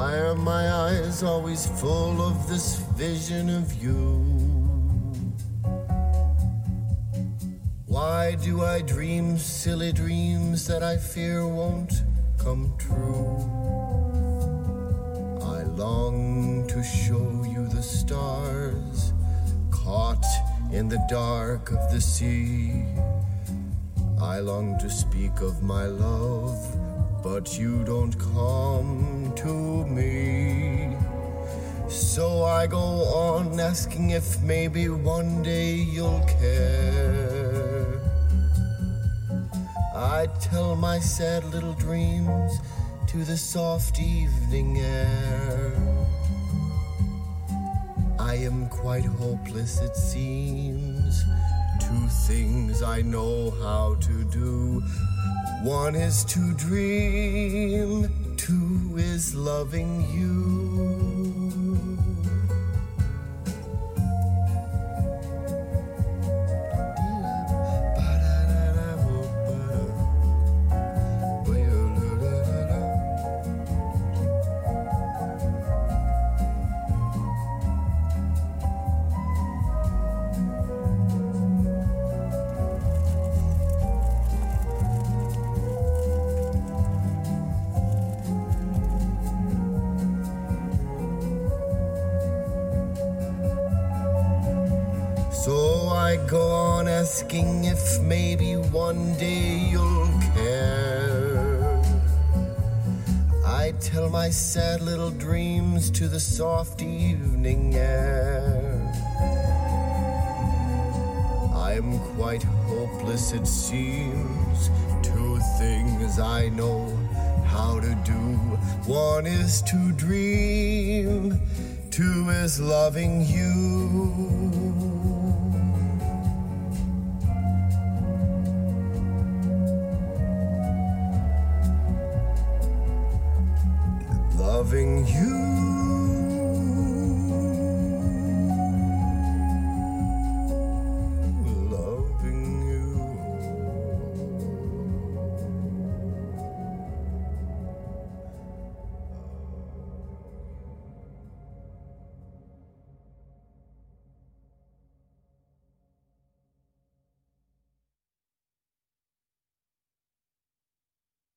Why are my eyes always full of this vision of you? Why do I dream silly dreams that I fear won't come true? I long to show you the stars caught in the dark of the sea. I long to speak of my love, but you don't come to me. So I go on asking if maybe one day you'll care. I tell my sad little dreams to the soft evening air. I am quite hopeless, it seems. Two things I know how to do. One is to dream, two is loving you. I go on asking if maybe one day you'll care. I tell my sad little dreams to the soft evening air. I'm quite hopeless, it seems. Two things I know how to do. One is to dream, two is loving you. Loving you.